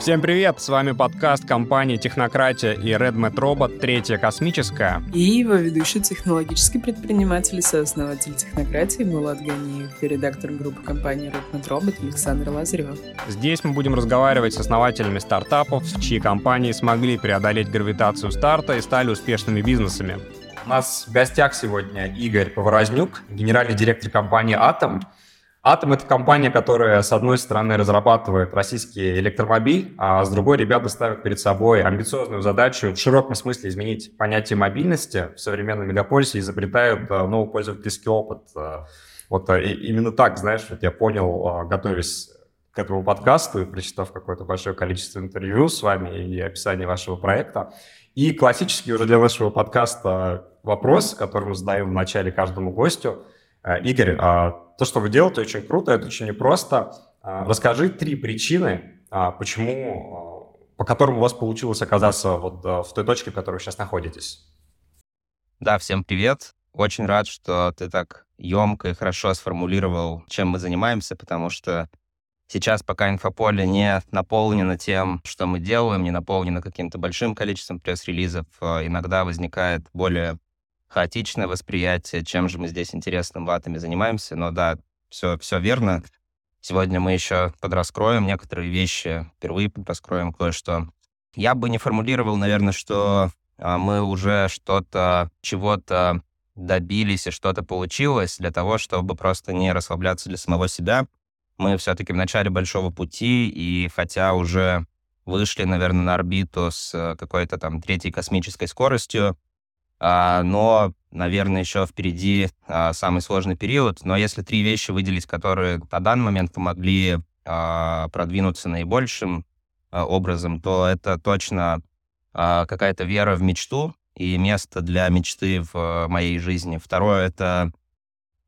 Всем привет! С вами подкаст компании «Технократия» и RedMet Robot «Третья космическая». И его ведущий технологический предприниматель и сооснователь «Технократии» Булат Ганиев и редактор группы компании RedMet Robot Александр Лазарев. Здесь мы будем разговаривать с основателями стартапов, чьи компании смогли преодолеть гравитацию старта и стали успешными бизнесами. У нас в гостях сегодня Игорь Поворознюк, генеральный директор компании «Атом», Атом — это компания, которая, с одной стороны, разрабатывает российский электромобиль, а с другой ребята ставят перед собой амбициозную задачу в широком смысле изменить понятие мобильности в современном мегаполисе и изобретают э, новый пользовательский опыт. Э, вот э, именно так, знаешь, вот я понял, готовясь к этому подкасту и прочитав какое-то большое количество интервью с вами и описание вашего проекта. И классический уже для нашего подкаста вопрос, который мы задаем в начале каждому гостю. Игорь, а то, что вы делаете, очень круто, это очень непросто. А, расскажи три причины, а, почему, по которым у вас получилось оказаться вот в той точке, в которой вы сейчас находитесь. Да, всем привет. Очень рад, что ты так емко и хорошо сформулировал, чем мы занимаемся, потому что сейчас пока инфополе не наполнено тем, что мы делаем, не наполнено каким-то большим количеством пресс-релизов, иногда возникает более хаотичное восприятие, чем же мы здесь интересным в занимаемся. Но да, все, все верно. Сегодня мы еще подраскроем некоторые вещи, впервые подраскроем кое-что. Я бы не формулировал, наверное, что а, мы уже что-то, чего-то добились и что-то получилось для того, чтобы просто не расслабляться для самого себя. Мы все-таки в начале большого пути, и хотя уже вышли, наверное, на орбиту с э, какой-то там третьей космической скоростью, но, наверное, еще впереди а, самый сложный период. Но если три вещи выделить, которые на данный момент помогли а, продвинуться наибольшим образом, то это точно какая-то вера в мечту и место для мечты в моей жизни. Второе — это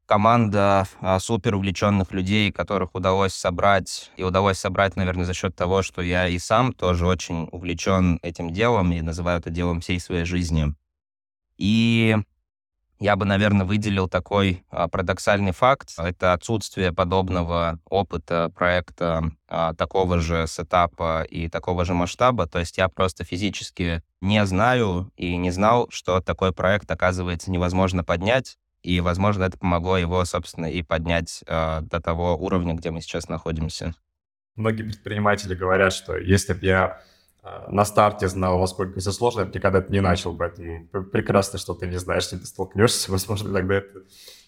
команда супер увлеченных людей, которых удалось собрать. И удалось собрать, наверное, за счет того, что я и сам тоже очень увлечен этим делом и называю это делом всей своей жизни. И я бы, наверное, выделил такой а, парадоксальный факт. Это отсутствие подобного опыта проекта а, такого же сетапа и такого же масштаба. То есть я просто физически не знаю и не знал, что такой проект, оказывается, невозможно поднять. И, возможно, это помогло его, собственно, и поднять а, до того уровня, где мы сейчас находимся. Многие предприниматели говорят, что если бы я на старте знал, во сколько все сложно, я бы никогда это не начал, поэтому прекрасно, что ты не знаешь, что ты столкнешься, возможно, тогда это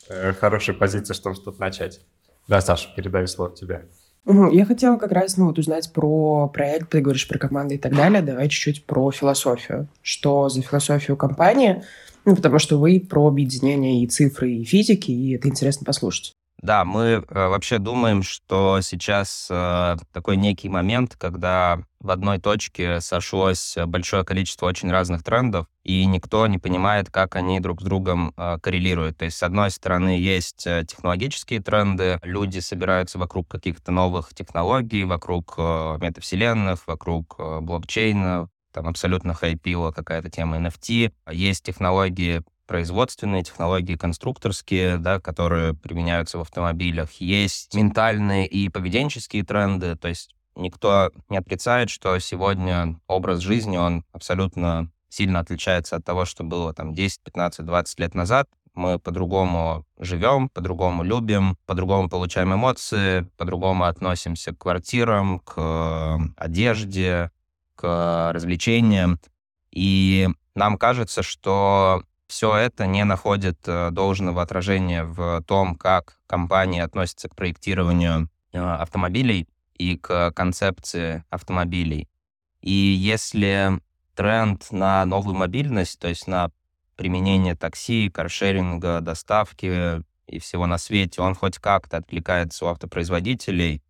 э, хорошая позиция, чтобы что-то начать. Да, Саша, передаю слово тебе. Я хотела как раз ну, вот узнать про проект, ты говоришь про команды и так далее. Давай чуть-чуть про философию. Что за философию компании? Ну, потому что вы про объединение и цифры, и физики, и это интересно послушать. Да, мы э, вообще думаем, что сейчас э, такой некий момент, когда в одной точке сошлось большое количество очень разных трендов, и никто не понимает, как они друг с другом э, коррелируют. То есть, с одной стороны, есть э, технологические тренды, люди собираются вокруг каких-то новых технологий, вокруг э, метавселенных, вокруг э, блокчейна, там абсолютно хайпила какая-то тема NFT. Есть технологии производственные технологии, конструкторские, да, которые применяются в автомобилях. Есть ментальные и поведенческие тренды, то есть никто не отрицает, что сегодня образ жизни, он абсолютно сильно отличается от того, что было там 10, 15, 20 лет назад. Мы по-другому живем, по-другому любим, по-другому получаем эмоции, по-другому относимся к квартирам, к э, одежде, к развлечениям. И нам кажется, что все это не находит э, должного отражения в том, как компании относятся к проектированию э, автомобилей и к концепции автомобилей. И если тренд на новую мобильность, то есть на применение такси, каршеринга, доставки и всего на свете, он хоть как-то откликается у автопроизводителей, а,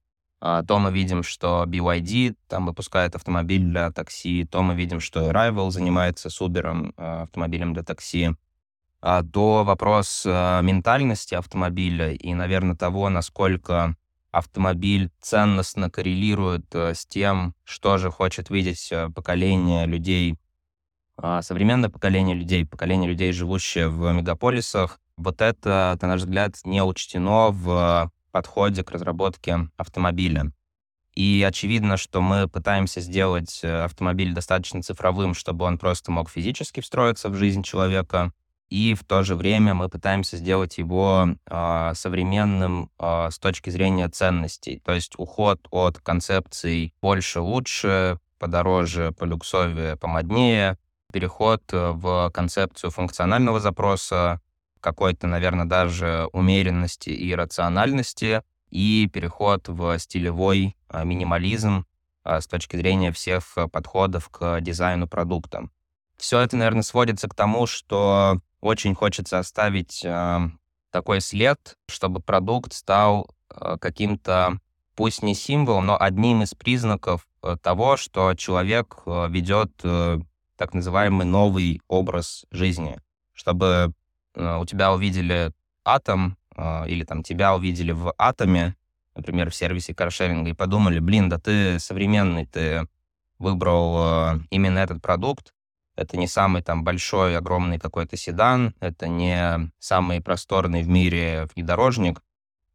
то мы видим, что BYD там выпускает автомобиль для такси, то мы видим, что Arrival занимается с Uber а, автомобилем для такси, а, до вопрос ментальности автомобиля и, наверное, того, насколько автомобиль ценностно коррелирует с тем, что же хочет видеть поколение людей, современное поколение людей, поколение людей, живущее в мегаполисах. Вот это, на наш взгляд, не учтено в подходе к разработке автомобиля. И очевидно, что мы пытаемся сделать э, автомобиль достаточно цифровым, чтобы он просто мог физически встроиться в жизнь человека. И в то же время мы пытаемся сделать его э, современным э, с точки зрения ценностей. То есть уход от концепций больше, лучше, подороже, полюксовее, помоднее, переход э, в концепцию функционального запроса, какой-то, наверное, даже умеренности и рациональности, и переход в стилевой а, минимализм а, с точки зрения всех подходов к дизайну продукта. Все это, наверное, сводится к тому, что очень хочется оставить э, такой след, чтобы продукт стал каким-то, пусть не символом, но одним из признаков э, того, что человек э, ведет э, так называемый новый образ жизни. Чтобы у тебя увидели атом, а, или там тебя увидели в Атоме, например, в сервисе каршеринга, и подумали, блин, да ты современный, ты выбрал а, именно этот продукт, это не самый там большой, огромный какой-то седан, это не самый просторный в мире внедорожник,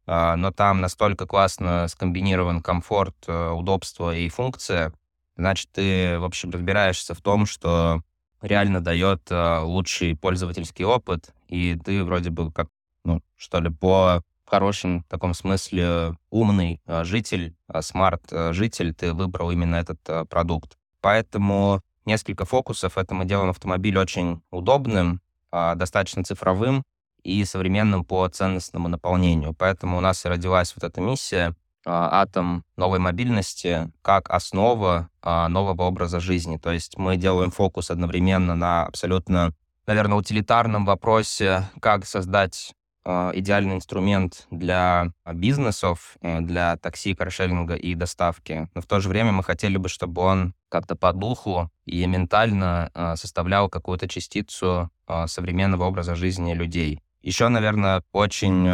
но там настолько классно скомбинирован комфорт, удобство и функция, значит, ты, в общем, разбираешься в том, что реально дает лучший пользовательский опыт, и ты вроде бы как ну, что ли, по хорошем таком смысле умный а, житель, а, смарт-житель, ты выбрал именно этот а, продукт. Поэтому несколько фокусов. Это мы делаем автомобиль очень удобным, достаточно цифровым и современным по ценностному наполнению. Поэтому у нас и родилась вот эта миссия атом новой мобильности как основа нового образа жизни. То есть мы делаем фокус одновременно на абсолютно, наверное, утилитарном вопросе, как создать а, идеальный инструмент для бизнесов, э, для такси, каршеринга и доставки. Но в то же время мы хотели бы, чтобы он как-то по духу и ментально а, составлял какую-то частицу а, современного образа жизни людей. Еще, наверное, очень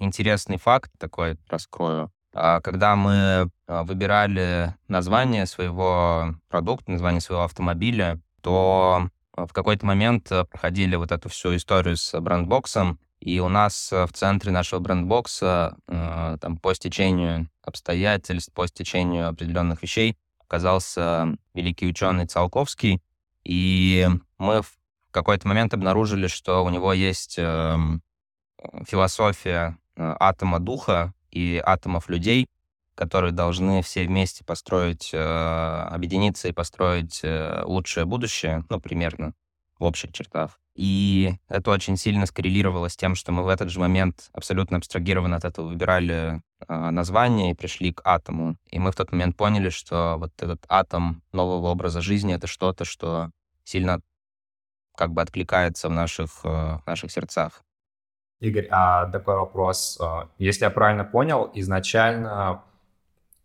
интересный факт такой раскрою. Когда мы выбирали название своего продукта, название своего автомобиля, то в какой-то момент проходили вот эту всю историю с брендбоксом, и у нас в центре нашего брендбокса, там, по стечению обстоятельств, по стечению определенных вещей, оказался великий ученый Циолковский. И мы в какой-то момент обнаружили, что у него есть эм, философия э, атома духа и атомов людей, которые должны все вместе построить, объединиться и построить лучшее будущее, ну, примерно, в общих чертах. И это очень сильно скоррелировало с тем, что мы в этот же момент абсолютно абстрагированно от этого выбирали э, название и пришли к атому. И мы в тот момент поняли, что вот этот атом нового образа жизни — это что-то, что сильно как бы откликается в наших, э, наших сердцах. Игорь, а такой вопрос. А, если я правильно понял, изначально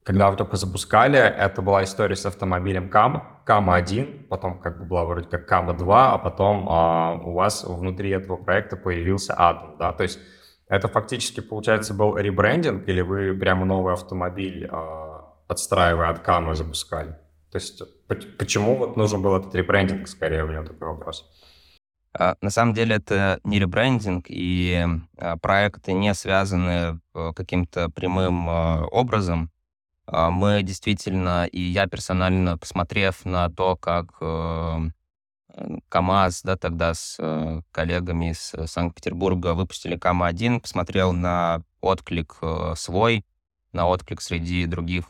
когда вы только запускали, это была история с автомобилем Кама, Кама 1, потом как бы была вроде как Кама 2, а потом а, у вас внутри этого проекта появился Atom, да, то есть это фактически, получается, был ребрендинг, или вы прямо новый автомобиль, а, подстраивая от Кама, запускали? То есть почему вот нужен был этот ребрендинг, скорее, у меня такой вопрос. А, на самом деле это не ребрендинг, и а, проекты не связаны каким-то прямым образом а, мы действительно, и я персонально, посмотрев на то, как э, КАМАЗ, да, тогда с э, коллегами из Санкт-Петербурга выпустили КАМА-1, посмотрел на отклик э, свой, на отклик среди других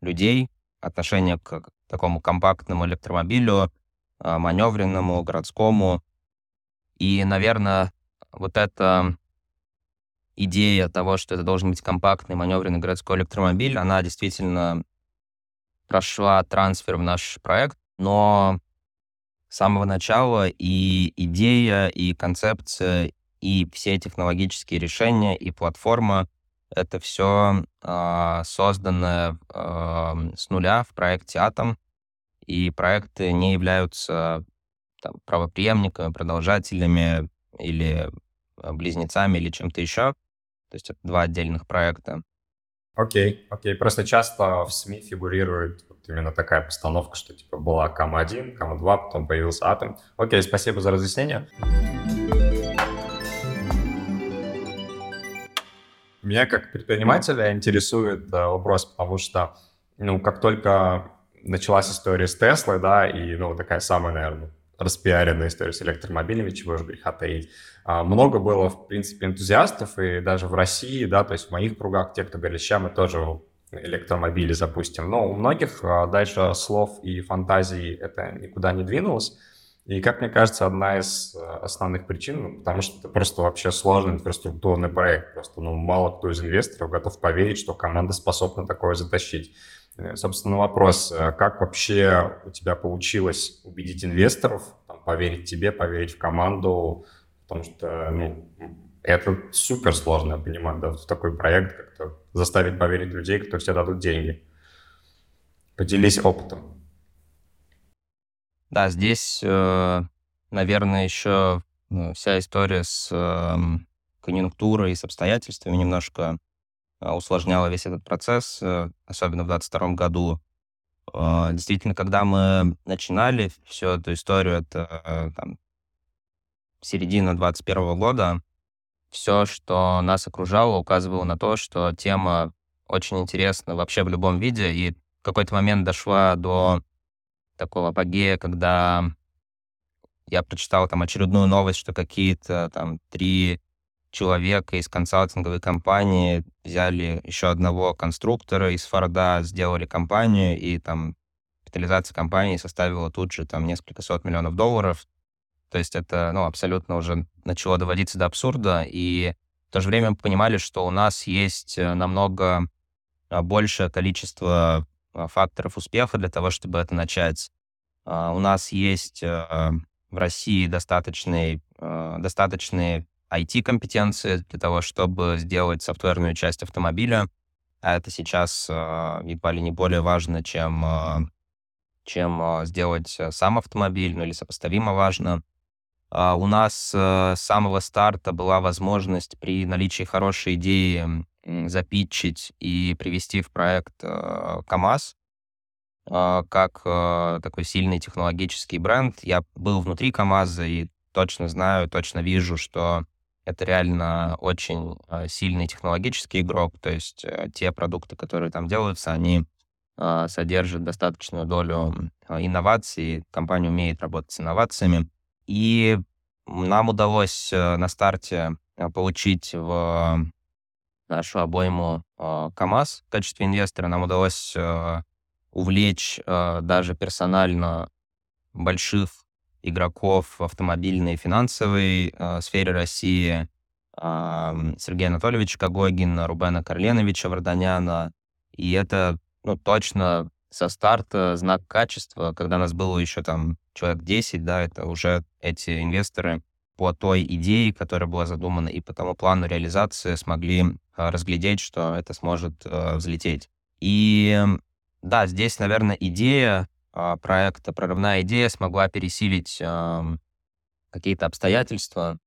людей, отношение к такому компактному электромобилю, маневренному, городскому. И, наверное, вот это идея того, что это должен быть компактный маневренный городской электромобиль, она действительно прошла трансфер в наш проект, но с самого начала и идея, и концепция, и все технологические решения, и платформа — это все э, а, создано э, с нуля в проекте «Атом», и проекты не являются там, правоприемниками, продолжателями или близнецами или чем-то еще. То есть это два отдельных проекта. Окей, окей. Просто часто в СМИ фигурирует вот именно такая постановка, что типа была КАМ-1, КАМ-2, потом появился Атом. Окей, спасибо за разъяснение. Меня как предпринимателя интересует э, вопрос, потому что ну, как только началась история с Теслой, да, и, ну, такая самая, наверное, распиаренная история с электромобилями, чего же греха таить. А, много было, в принципе, энтузиастов, и даже в России, да, то есть в моих кругах, те, кто говорили, сейчас мы тоже электромобили запустим. Но у многих а, дальше слов и фантазий это никуда не двинулось. И, как мне кажется, одна из э, основных причин, ну, потому что это просто вообще сложный инфраструктурный проект. Просто ну, мало кто из инвесторов готов поверить, что команда способна такое затащить. Э, собственно, вопрос, э, как вообще у тебя получилось убедить инвесторов, там, поверить тебе, поверить в команду, потому что ну, это супер сложно, я понимаю, да, в такой проект как-то заставить поверить людей, кто тебе дадут деньги. Поделись опытом. Да, здесь, э, наверное, еще ну, вся история с эм, конъюнктурой и с обстоятельствами немножко э, усложняла весь этот процесс, э, особенно в 2022 году. Действительно, когда мы начинали всю эту историю, это там, середина 2021 года, все, что нас окружало, указывало на то, что тема очень интересна вообще в любом виде, и в какой-то момент дошла до такого апогея, когда я прочитал там очередную новость, что какие-то там три человека из консалтинговой компании взяли еще одного конструктора из Форда, сделали компанию, и там капитализация компании составила тут же там несколько сот миллионов долларов. То есть это, ну, абсолютно уже начало доводиться до абсурда, и в то же время понимали, что у нас есть э, намного а, большее количество а, факторов успеха для того, чтобы это начать. А, у нас есть э, в России достаточные, достаточные IT-компетенции для того, чтобы сделать софтверную часть автомобиля. А это сейчас едва ли не более важно, чем, чем сделать сам автомобиль, ну или сопоставимо важно. А, у нас э, с самого старта была возможность при наличии хорошей идеи запитчить и привести в проект э, КАМАЗ а, как э, такой сильный технологический бренд. Я был внутри КАМАЗа и точно знаю, точно вижу, что это реально очень сильный технологический игрок, то есть те продукты, которые там делаются, они содержат достаточную долю инноваций, компания умеет работать с инновациями. И нам удалось э, на старте э, получить в нашу обойму э, КАМАЗ в качестве инвестора. Нам удалось увлечь даже персонально больших игроков в автомобильной и финансовой сфере России. Сергея Анатольевича Кагогина, Рубена Карленовича Варданяна. И это ну, точно со старта знак качества, когда нас было еще там человек 10, да, это уже эти инвесторы по той идее, которая была задумана, и по тому плану реализации смогли а, разглядеть, что это сможет а, взлететь. И да, здесь, наверное, идея а, проекта, прорывная идея смогла пересилить какие-то обстоятельства,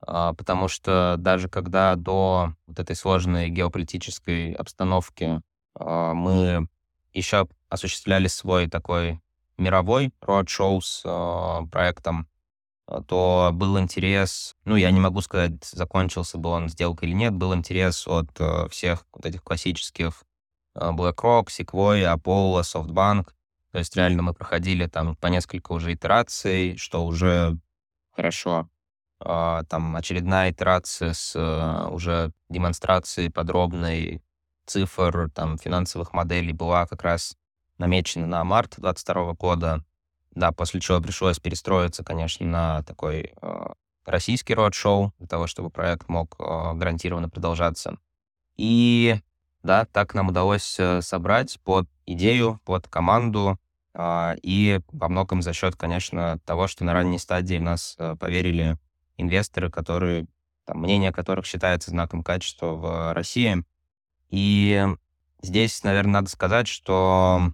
потому что даже когда до вот этой сложной геополитической обстановки мы еще осуществляли свой такой мировой роад-шоу с э, проектом, то был интерес, ну, я не могу сказать, закончился бы он сделкой или нет, был интерес от э, всех вот этих классических э, BlackRock, Sequoia, Apollo, SoftBank. То есть реально мы проходили там по несколько уже итераций, что уже хорошо. Э, там очередная итерация с э, уже демонстрацией подробной цифр там финансовых моделей была как раз намечена на март 2022 года. Да, после чего пришлось перестроиться, конечно, на такой э, российский род-шоу для того, чтобы проект мог э, гарантированно продолжаться. И да, так нам удалось э, собрать под идею, под команду, и во многом за счет, конечно, того, что на ранней стадии в нас э, поверили инвесторы, которые, там, мнение которых считается знаком качества в России. И здесь, наверное, надо сказать, что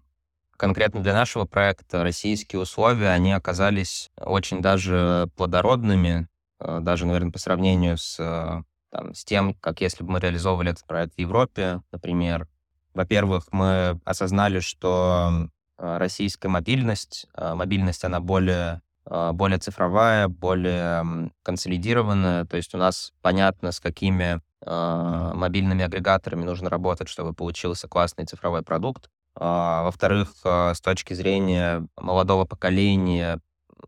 конкретно для нашего проекта российские условия, они оказались очень даже плодородными, э, даже, наверное, по сравнению с, э, там, с тем, как если бы мы реализовывали этот проект в Европе, например. Во-первых, мы осознали, что российская мобильность, мобильность, она более более цифровая, более консолидированная. То есть у нас понятно, с какими мобильными агрегаторами нужно работать, чтобы получился классный цифровой продукт. А, во-вторых, с точки зрения молодого поколения,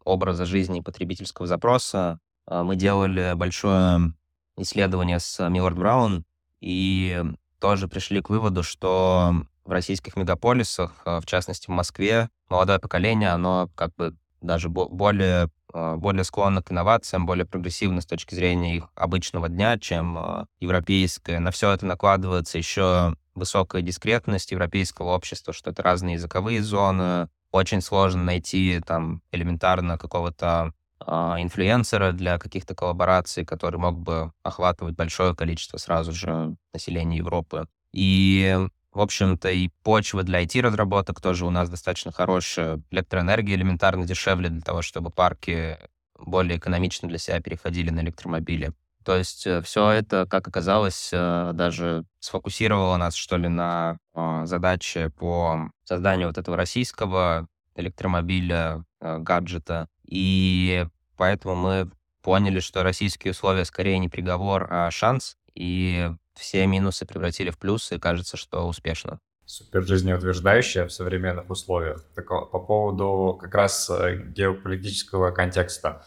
образа жизни и потребительского запроса, мы делали большое исследование с Миллард Браун и тоже пришли к выводу, что в российских мегаполисах, в частности в Москве, молодое поколение, оно как бы даже более, а, более склонно к инновациям, более прогрессивно с точки зрения их обычного дня, чем а, европейское. На все это накладывается еще высокая дискретность европейского общества, что это разные языковые зоны. Очень сложно найти там элементарно какого-то а, инфлюенсера для каких-то коллабораций, который мог бы охватывать большое количество сразу же населения Европы. И в общем-то, и почва для IT-разработок тоже у нас достаточно хорошая. Электроэнергия элементарно дешевле для того, чтобы парки более экономично для себя переходили на электромобили. То есть э, все это, как оказалось, э, даже сфокусировало нас, что ли, на а, задаче по созданию вот этого российского электромобиля, э, гаджета. И поэтому мы поняли, что российские условия скорее не приговор, а шанс. И все минусы превратили в плюсы, и кажется, что успешно. Супер жизнеутверждающее в современных условиях. Так, по поводу как раз э, геополитического контекста.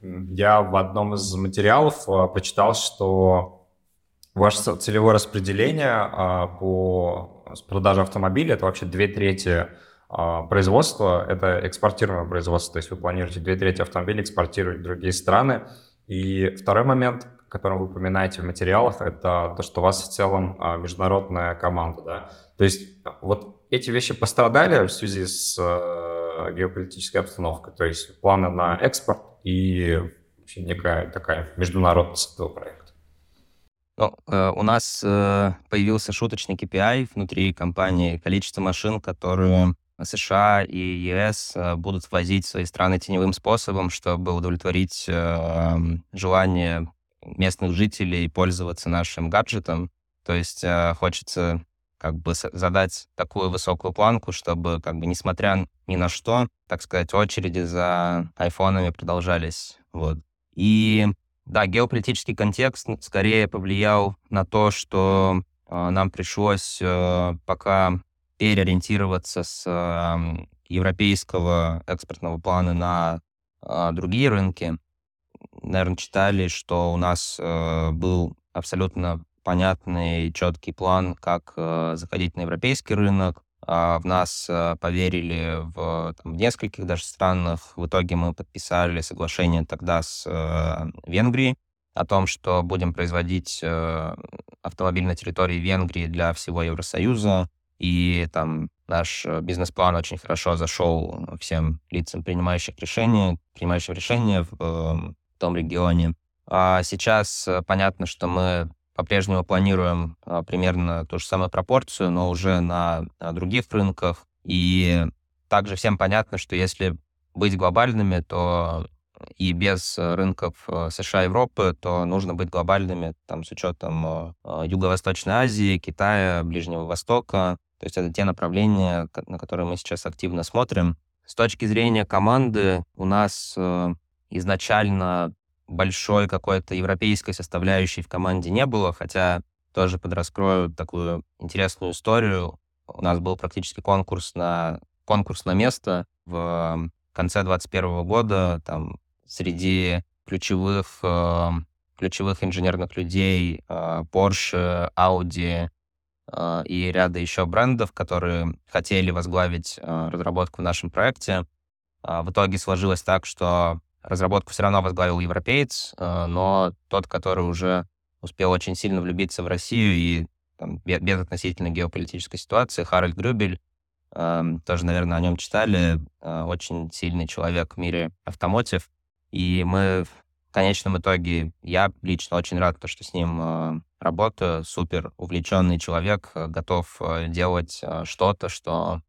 Я в одном из материалов э, почитал, что ваше целевое распределение а, по продаже автомобилей это вообще две трети а, производства, это экспортируемое производство, то есть вы планируете две трети автомобилей экспортировать в другие страны. И второй момент, котором вы упоминаете в материалах, это то, что у вас в целом а, международная команда, да? То есть вот эти вещи пострадали в связи с э, геополитической обстановкой, то есть планы на экспорт и вообще некая такая международность этого проекта. Ну, э, у нас э, появился шуточный KPI внутри компании, количество машин, которые США и ЕС э, будут ввозить в свои страны теневым способом, чтобы удовлетворить э, желание местных жителей пользоваться нашим гаджетом. То есть э, хочется как бы задать такую высокую планку, чтобы как бы несмотря ни на что, так сказать, очереди за айфонами продолжались. Вот. И да, геополитический контекст скорее повлиял на то, что э, нам пришлось э, пока переориентироваться с европейского экспортного плана на э, другие рынки наверное, читали, что у нас э, был абсолютно понятный, четкий план, как э, заходить на европейский рынок. А в нас э, поверили в, там, в нескольких даже странах. В итоге мы подписали соглашение тогда с Венгрией о том, что будем производить автомобиль на территории Венгрии для всего Евросоюза. И там наш э, бизнес-план очень хорошо зашел всем лицам, принимающих решения, принимающим решения в э, в том регионе. А сейчас э, понятно, что мы по-прежнему планируем а, примерно ту же самую пропорцию, но уже на, на других рынках. И также всем понятно, что если быть глобальными, то и без рынков э, США и Европы, то нужно быть глобальными там, с учетом Юго-Восточной Азии, Китая, Ближнего Востока. То есть это те направления, на которые мы сейчас активно смотрим. С точки зрения команды у нас изначально большой какой-то европейской составляющей в команде не было, хотя тоже подраскрою такую интересную историю. У нас был практически конкурс на, конкурс на место в конце 2021 года. Там среди ключевых, э, ключевых инженерных людей э, Porsche, Audi э, и ряда еще брендов, которые хотели возглавить э, разработку в нашем проекте. Э, в итоге сложилось так, что Разработку все равно возглавил европеец, но тот, который уже успел очень сильно влюбиться в Россию и там, без, относительно геополитической ситуации, Харальд Грюбель, тоже, наверное, о нем читали, очень сильный человек в мире автомотив, и мы конечном итоге, я лично очень рад, то, что с ним э, работаю, супер увлеченный человек, готов делать что-то, что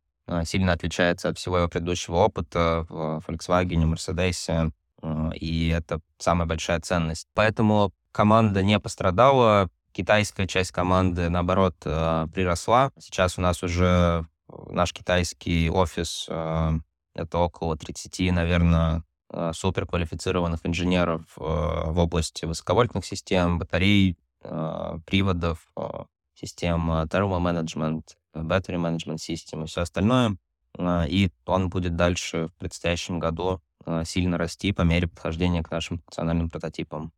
сильно отличается от всего его предыдущего опыта в Volkswagen, Mercedes, Э, и это самая большая ценность. Поэтому команда не пострадала, китайская часть команды, наоборот, э, приросла. Сейчас у нас уже наш китайский офис, э, это около 30, наверное, суперквалифицированных инженеров в области высоковольтных систем, батарей, приводов, систем, термоменеджмент, battery management system и все остальное. И он будет дальше в предстоящем году сильно расти по мере подхождения к нашим функциональным прототипам.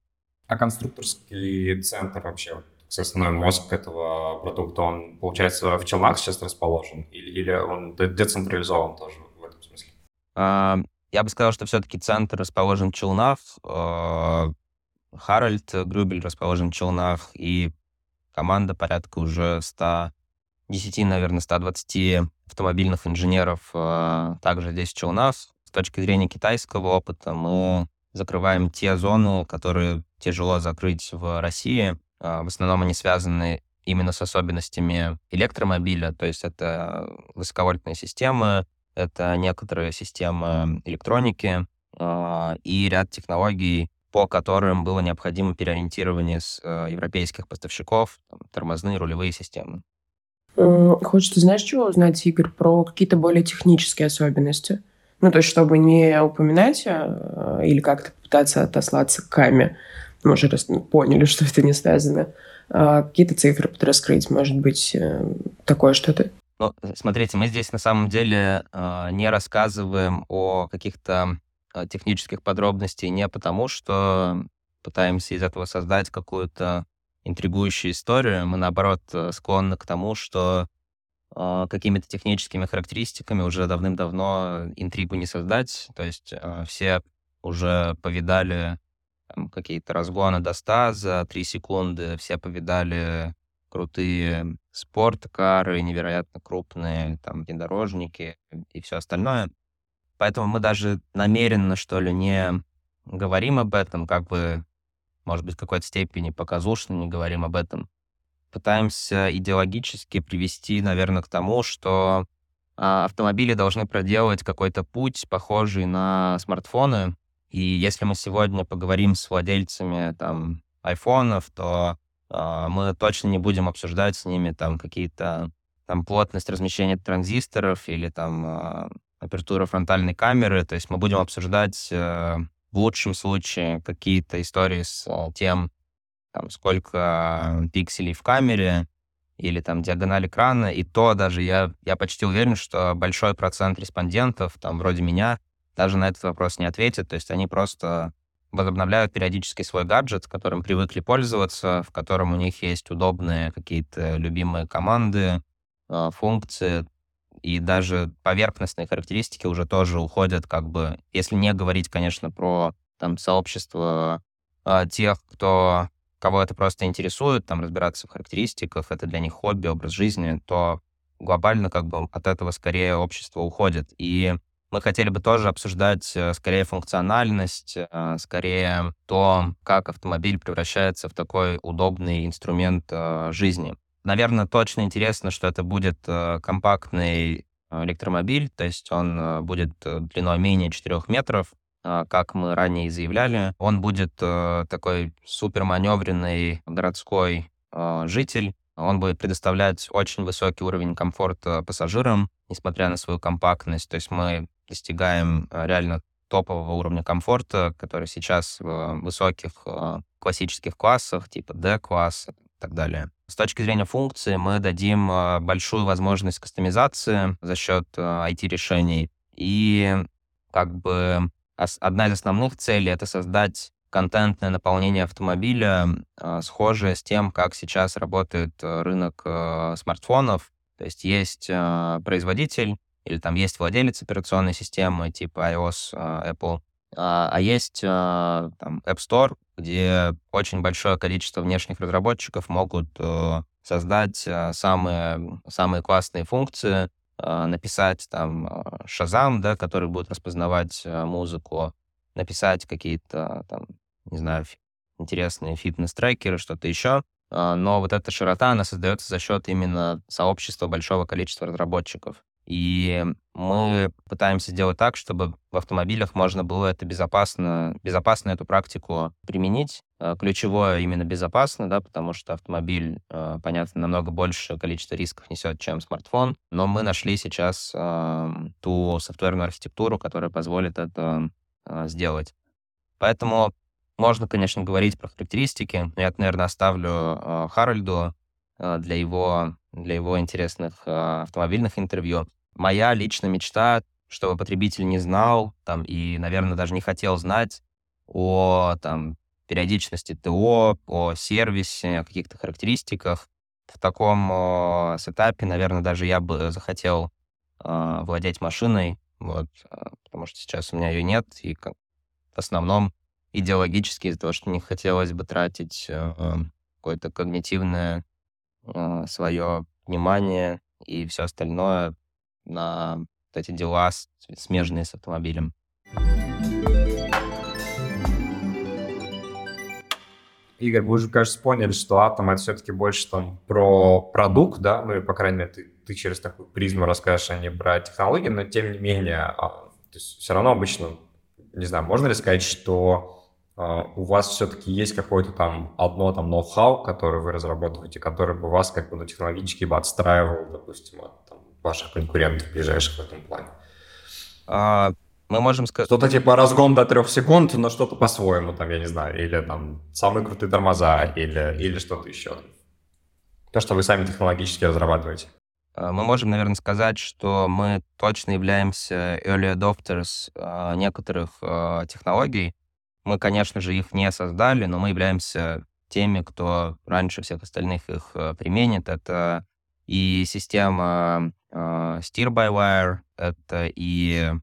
А конструкторский центр вообще, основной мозг этого продукта, он, получается, в Челнах сейчас расположен? Или, или он децентрализован тоже в этом смысле? А, я бы сказал, что все-таки центр расположен в Челнах, а, Харальд Грюбель расположен в Челнах, и команда порядка уже 110, наверное, 120 автомобильных инженеров а, также здесь в Челнах. С точки зрения китайского опыта мы закрываем те зоны, которые тяжело закрыть в России. А, в основном они связаны именно с особенностями электромобиля, то есть это высоковольтные системы, это некоторые системы электроники э, и ряд технологий, по которым было необходимо переориентирование с э, европейских поставщиков, там, тормозные рулевые системы. Хочется, знаешь, чего узнать, Игорь, про какие-то более технические особенности? Ну, то есть, чтобы не упоминать э, или как-то попытаться отослаться к каме, мы уже ну, поняли, что это не связано, а какие-то цифры подраскрыть, может быть, э, такое что-то? Ну, смотрите, мы здесь на самом деле э, не рассказываем о каких-то э, технических подробностях не потому, что пытаемся из этого создать какую-то интригующую историю. Мы, наоборот, э, склонны к тому, что э, какими-то техническими характеристиками уже давным-давно интригу не создать. То есть э, все уже повидали какие-то разгоны до 100 за 3 секунды, все повидали крутые спорткары, невероятно крупные там внедорожники и все остальное. Поэтому мы даже намеренно, что ли, не говорим об этом, как бы, может быть, в какой-то степени показушно не говорим об этом. Пытаемся идеологически привести, наверное, к тому, что а, автомобили должны проделать какой-то путь, похожий на смартфоны. И если мы сегодня поговорим с владельцами там айфонов, то мы точно не будем обсуждать с ними там какие-то там плотность размещения транзисторов или там а, апертура фронтальной камеры. То есть мы будем обсуждать э, в лучшем случае какие-то истории с э, тем, там, сколько пикселей в камере или там диагональ экрана. И то даже я, я почти уверен, что большой процент респондентов, там, вроде меня, даже на этот вопрос не ответит. То есть они просто возобновляют периодически свой гаджет, которым привыкли пользоваться, в котором у них есть удобные какие-то любимые команды, а, функции, и даже поверхностные характеристики уже тоже уходят, как бы, если не говорить, конечно, про там сообщество а, тех, кто кого это просто интересует, там разбираться в характеристиках, это для них хобби, образ жизни, то глобально как бы от этого скорее общество уходит. И мы хотели бы тоже обсуждать э, скорее функциональность, э, скорее то, как автомобиль превращается в такой удобный инструмент э, жизни. Наверное, точно интересно, что это будет компактный электромобиль, то есть он будет длиной менее 4 метров, как мы ранее заявляли. Он будет такой суперманевренный городской житель, он будет предоставлять очень высокий уровень комфорта пассажирам, несмотря на свою компактность. То есть мы достигаем э, реально топового уровня комфорта, который сейчас в высоких э, классических классах, типа D-класс и так далее. С точки зрения функции мы дадим э, большую возможность кастомизации за счет IT-решений. И как бы одна из основных целей — это создать контентное наполнение автомобиля, схожее с тем, как сейчас работает рынок смартфонов. То есть есть производитель, или там есть владелец операционной системы типа iOS, а, Apple, а, а есть а, там App Store, где очень большое количество внешних разработчиков могут э, создать самые, самые классные функции, написать там Shazam, да, который будет распознавать музыку, написать какие-то там, не знаю, интересные фитнес-трекеры, что-то еще. Но вот эта широта, она создается за счет именно сообщества большого количества разработчиков. И мы пытаемся сделать так, чтобы в автомобилях можно было это безопасно, безопасно эту практику применить. Э, ключевое именно безопасно, да, потому что автомобиль, э, понятно, намного больше количество рисков несет, чем смартфон. Но мы нашли сейчас э, ту софтверную архитектуру, которая позволит это э, сделать. Поэтому можно, конечно, говорить про характеристики, я, наверное, оставлю Харальду для его, для его интересных автомобильных интервью. Моя личная мечта, чтобы потребитель не знал там, и, наверное, даже не хотел знать о там, периодичности ТО, о сервисе, о каких-то характеристиках. В таком э, сетапе, наверное, даже я бы захотел э, владеть машиной, вот, э, потому что сейчас у меня ее нет, и как, в основном идеологически из-за того, что не хотелось бы тратить э, какое-то когнитивное э, свое внимание и все остальное на вот эти дела, смежные с автомобилем. Игорь, вы уже, кажется, поняли, что атом это все-таки больше там про продукт, да, ну и, по крайней мере, ты, ты через такую призму расскажешь, а не про технологии, но тем не менее, а, то есть все равно обычно, не знаю, можно ли сказать, что а, у вас все-таки есть какое-то там одно там ноу-хау, которое вы разрабатываете, которое бы вас как бы ну, технологически бы отстраивало, допустим, от там, ваших конкурентов ближайших в этом плане? А, мы можем сказать... Что-то типа разгон до трех секунд, но что-то по-своему, там, я не знаю, или там самые крутые тормоза, или, или что-то еще. То, что вы сами технологически разрабатываете. А, мы можем, наверное, сказать, что мы точно являемся early adopters а, некоторых а, технологий. Мы, конечно же, их не создали, но мы являемся теми, кто раньше всех остальных их применит. Это и система steer-by-wire, это и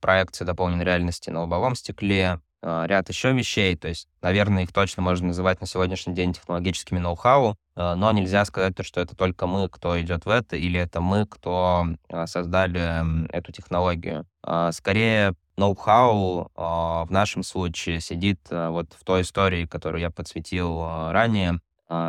проекция дополненной реальности на лобовом стекле, а, ряд еще вещей. То есть, наверное, их точно можно называть на сегодняшний день технологическими ноу-хау, а, но нельзя сказать, что это только мы, кто идет в это, или это мы, кто а, создали эту технологию. Скорее, ноу-хау в нашем случае сидит вот в той истории, которую я подсветил ранее,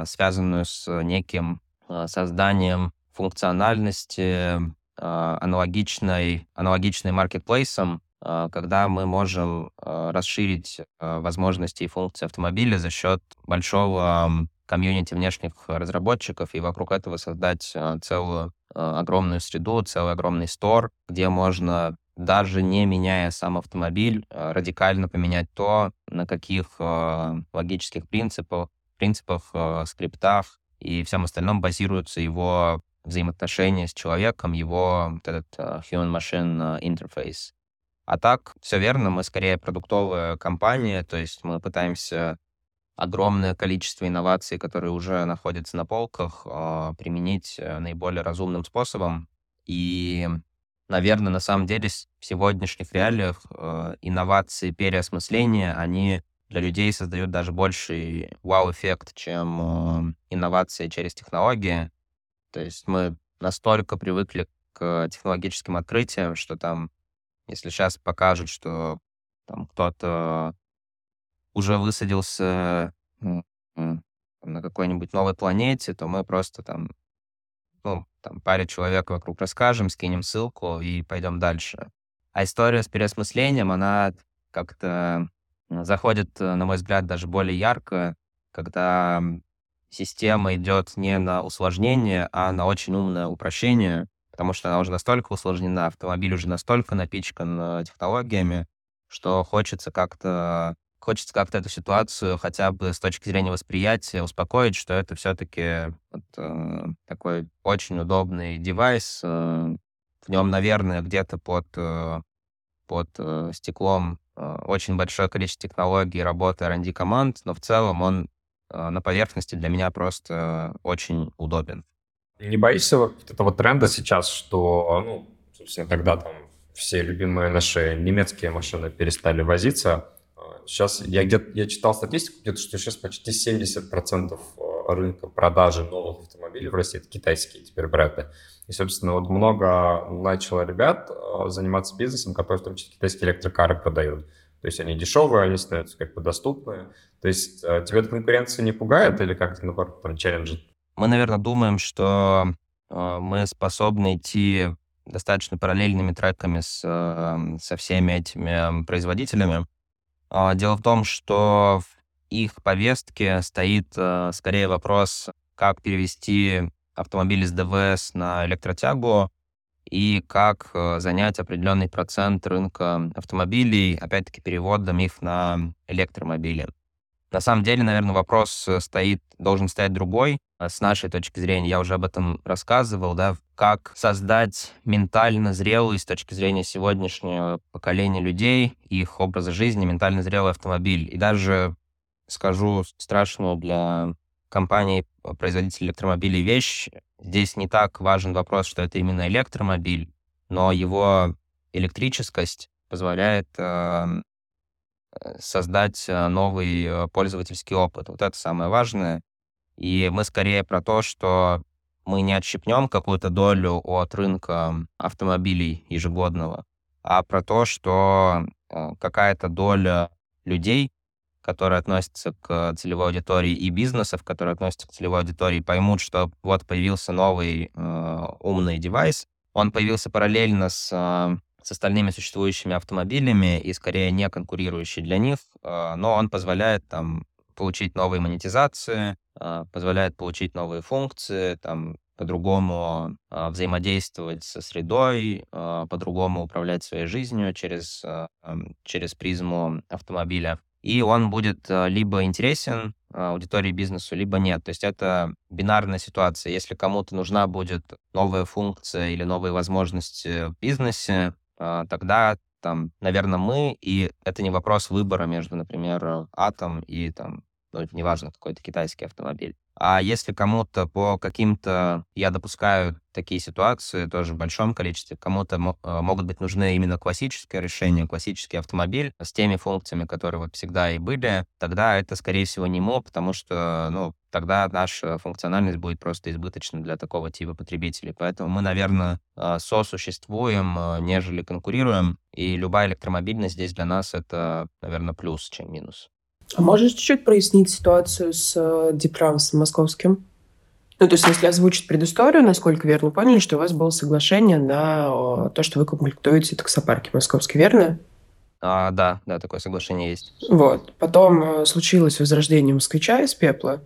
связанную с неким созданием функциональности а, аналогичной, аналогичной маркетплейсам, а, когда мы можем а, расширить возможности и функции автомобиля за счет большого комьюнити внешних разработчиков и вокруг этого создать целую огромную среду, целый огромный стор, где можно даже не меняя сам автомобиль, радикально поменять то, на каких логических принципах, принципах, скриптах и всем остальном базируется его взаимоотношения с человеком, его вот этот uh, human-machine interface. А так, все верно, мы скорее продуктовая компания, то есть мы пытаемся огромное количество инноваций, которые уже находятся на полках, uh, применить наиболее разумным способом. И, наверное, на самом деле в сегодняшних реалиях инновации переосмысления, они для людей создают даже больший вау-эффект, чем инновации через технологии. То есть мы настолько привыкли к технологическим открытиям, что там, если сейчас покажут, что там кто-то уже высадился на какой-нибудь новой планете, то мы просто там, ну, там паре человек вокруг расскажем, скинем ссылку и пойдем дальше. А история с переосмыслением, она как-то заходит, на мой взгляд, даже более ярко, когда система идет не на усложнение, а на очень умное упрощение, потому что она уже настолько усложнена, автомобиль уже настолько напичкан э, технологиями, что хочется как-то хочется как-то эту ситуацию хотя бы с точки зрения восприятия успокоить, что это все-таки вот, э, такой очень удобный девайс. Э, в нем, наверное, где-то под, э, под э, стеклом э, очень большое количество технологий, работы R&D команд, но в целом он на поверхности для меня просто очень удобен. Не боишься вот этого тренда сейчас, что, ну, собственно, тогда там все любимые наши немецкие машины перестали возиться. Сейчас я где-то я читал статистику, где-то, что сейчас почти 70% а, рынка продажи новых автомобилей в России это китайские теперь бренды. И, собственно, вот много начало ребят а, заниматься бизнесом, которые в том числе китайские электрокары продают. То есть они дешевые, они становятся как бы доступны. То есть э, тебя эта конкуренция не пугает или как-то, наоборот, там, челленджит? Мы, наверное, думаем, что э, мы способны идти достаточно параллельными треками с, э, со всеми этими производителями. Э, дело в том, что в их повестке стоит э, скорее вопрос, как перевести автомобиль из ДВС на электротягу, и как э, занять определенный процент рынка автомобилей, опять-таки переводом их на электромобили. На самом деле, наверное, вопрос э, стоит, должен стоять другой. с нашей точки зрения, я уже об этом рассказывал, да, как создать ментально зрелый с точки зрения сегодняшнего поколения людей, их образа жизни, ментально зрелый автомобиль. И даже скажу страшную для компании производителей электромобилей вещь. Здесь не так важен вопрос, что это именно электромобиль, но его электрическость позволяет эм, э, создать э, новый э, пользовательский опыт. Вот это самое важное. И мы скорее про то, что мы не отщипнем какую-то долю от рынка автомобилей ежегодного, а про то, что э, какая-то доля людей, которые относятся к целевой аудитории, и бизнесов, которые относятся к целевой аудитории, поймут, что вот появился новый э, умный девайс, он появился параллельно с, э, с остальными существующими автомобилями и скорее не конкурирующий для них, э, но он позволяет там получить новые монетизации, а, позволяет получить новые функции, там, по-другому а, взаимодействовать со средой, а, по-другому управлять своей жизнью через, через призму автомобиля. И он будет либо интересен аудитории бизнесу, либо нет. То есть это бинарная ситуация. Если кому-то нужна будет новая функция или новые возможности в бизнесе, тогда там, наверное, мы, и это не вопрос выбора между, например, Атом и там, ну, неважно, какой-то китайский автомобиль. А если кому-то по каким-то, я допускаю такие ситуации тоже в большом количестве, кому-то э, могут быть нужны именно классические решения, классический автомобиль с теми функциями, которые вот всегда и были, тогда это, скорее всего, не мо, потому что, ну, тогда наша функциональность будет просто избыточна для такого типа потребителей. Поэтому мы, наверное, э, сосуществуем, э, нежели конкурируем, и любая электромобильность здесь для нас это, наверное, плюс, чем минус. А можешь чуть-чуть прояснить ситуацию с э, с московским? Ну, то есть, если озвучить предысторию, насколько верно поняли, что у вас было соглашение на то, что вы комплектуете таксопарки московские, верно? А, да, да, такое соглашение есть. Вот. Потом э, случилось возрождение москвича из пепла,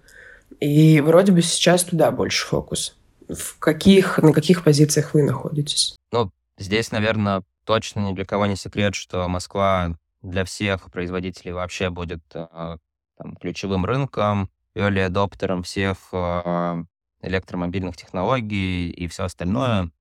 и вроде бы сейчас туда больше фокус. В каких, на каких позициях вы находитесь? Ну, здесь, наверное, точно ни для кого не секрет, что Москва для всех производителей вообще будет а, там, ключевым рынком, early адоптером всех а, электромобильных технологий и все остальное.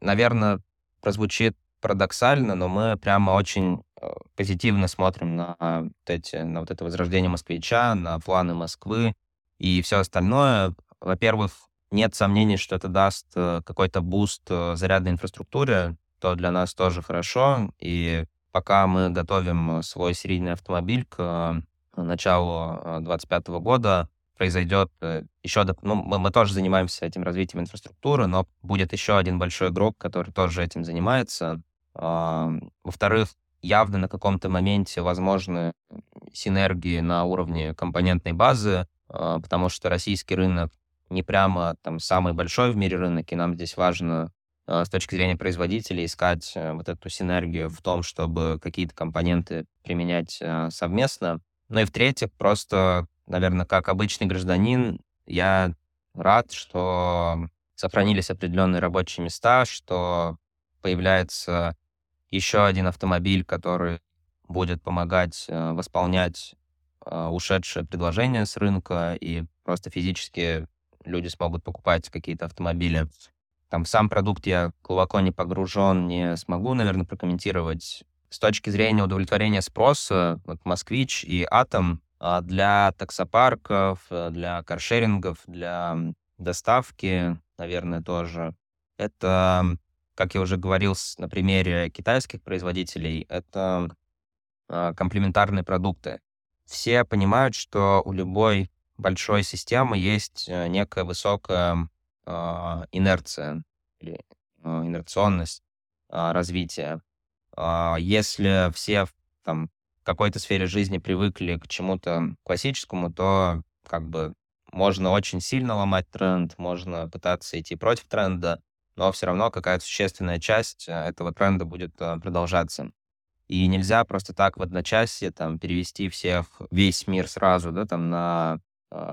Наверное, прозвучит парадоксально, но мы прямо очень а, позитивно смотрим на, вот эти, на вот это возрождение москвича, на планы Москвы и все остальное. Во-первых, нет сомнений, что это даст э, какой-то буст э, зарядной инфраструктуре, то для нас тоже хорошо. И пока мы готовим э, свой серийный автомобиль к э, началу 2025 э, года, произойдет еще... Ну, мы, мы тоже занимаемся этим развитием инфраструктуры, но будет еще один большой игрок, который тоже этим занимается. Во-вторых, явно на каком-то моменте возможны синергии на уровне компонентной базы, потому что российский рынок не прямо там самый большой в мире рынок, и нам здесь важно а, с точки зрения производителей искать э, вот эту синергию в том, чтобы какие-то компоненты применять а, совместно. Ну и в-третьих, просто, наверное, как обычный гражданин, я рад, что сохранились определенные рабочие места, что появляется еще один автомобиль, который будет помогать э, восполнять э, ушедшее предложение с рынка, и просто физически люди смогут покупать какие-то автомобили там сам продукт я глубоко не погружен, не смогу, наверное, прокомментировать. С точки зрения удовлетворения спроса, вот «Москвич» и «Атом» а, для таксопарков, э, для каршерингов, для доставки, наверное, тоже. Это, как я уже говорил на примере китайских производителей, это а, комплементарные продукты. Все понимают, что у любой большой системы есть э, некая высокая инерция или а, инерционность а, развития. Если все там в какой-то сфере жизни привыкли к чему-то классическому, то как бы можно очень сильно ломать тренд, можно пытаться идти против тренда, но все равно какая-то существенная часть этого тренда будет продолжаться. И нельзя просто так в одночасье там перевести всех, весь мир сразу, да, там на а,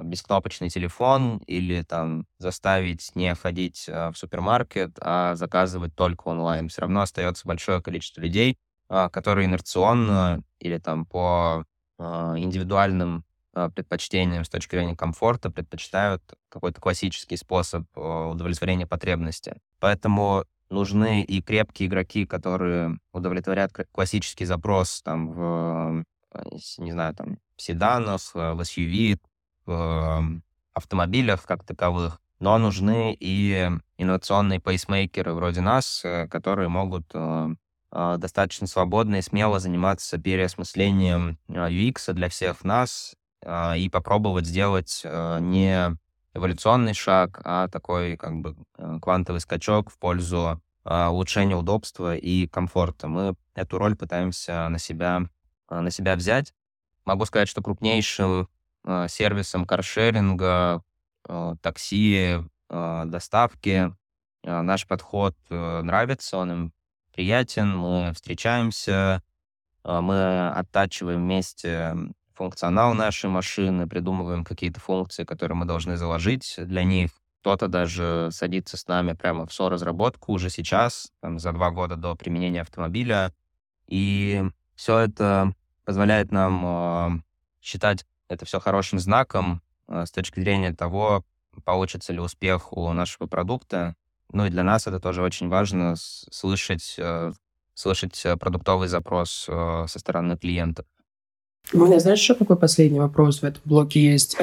бескнопочный телефон или там заставить не ходить а, в супермаркет, а заказывать только онлайн. Все равно остается большое количество людей, а, которые инерционно или там по индивидуальным предпочтениям с точки зрения комфорта предпочитают какой-то классический способ удовлетворения потребности. Поэтому нужны и крепкие игроки, которые удовлетворят классический запрос там в, не знаю, там, седанах, в SUV, в автомобилях как таковых, но нужны и инновационные пейсмейкеры вроде нас, которые могут а, достаточно свободно и смело заниматься переосмыслением UX для всех нас и попробовать сделать не эволюционный шаг, а такой как бы э, квантовый скачок в пользу улучшения удобства и комфорта. Мы эту роль пытаемся на себя, на себя взять. Могу сказать, что крупнейшим сервисом каршеринга, такси, доставки наш подход э, нравится, он им приятен, мы встречаемся, мы оттачиваем вместе функционал нашей машины, придумываем какие-то функции, которые мы должны заложить для них. Кто-то даже садится с нами прямо в со-разработку уже сейчас, там, за два года до применения автомобиля. И все это позволяет нам э, считать это все хорошим знаком э, с точки зрения того, получится ли успех у нашего продукта. Ну и для нас это тоже очень важно слышать, э, слышать э, продуктовый запрос со стороны клиентов. У меня, знаешь, еще какой последний вопрос в этом блоке есть?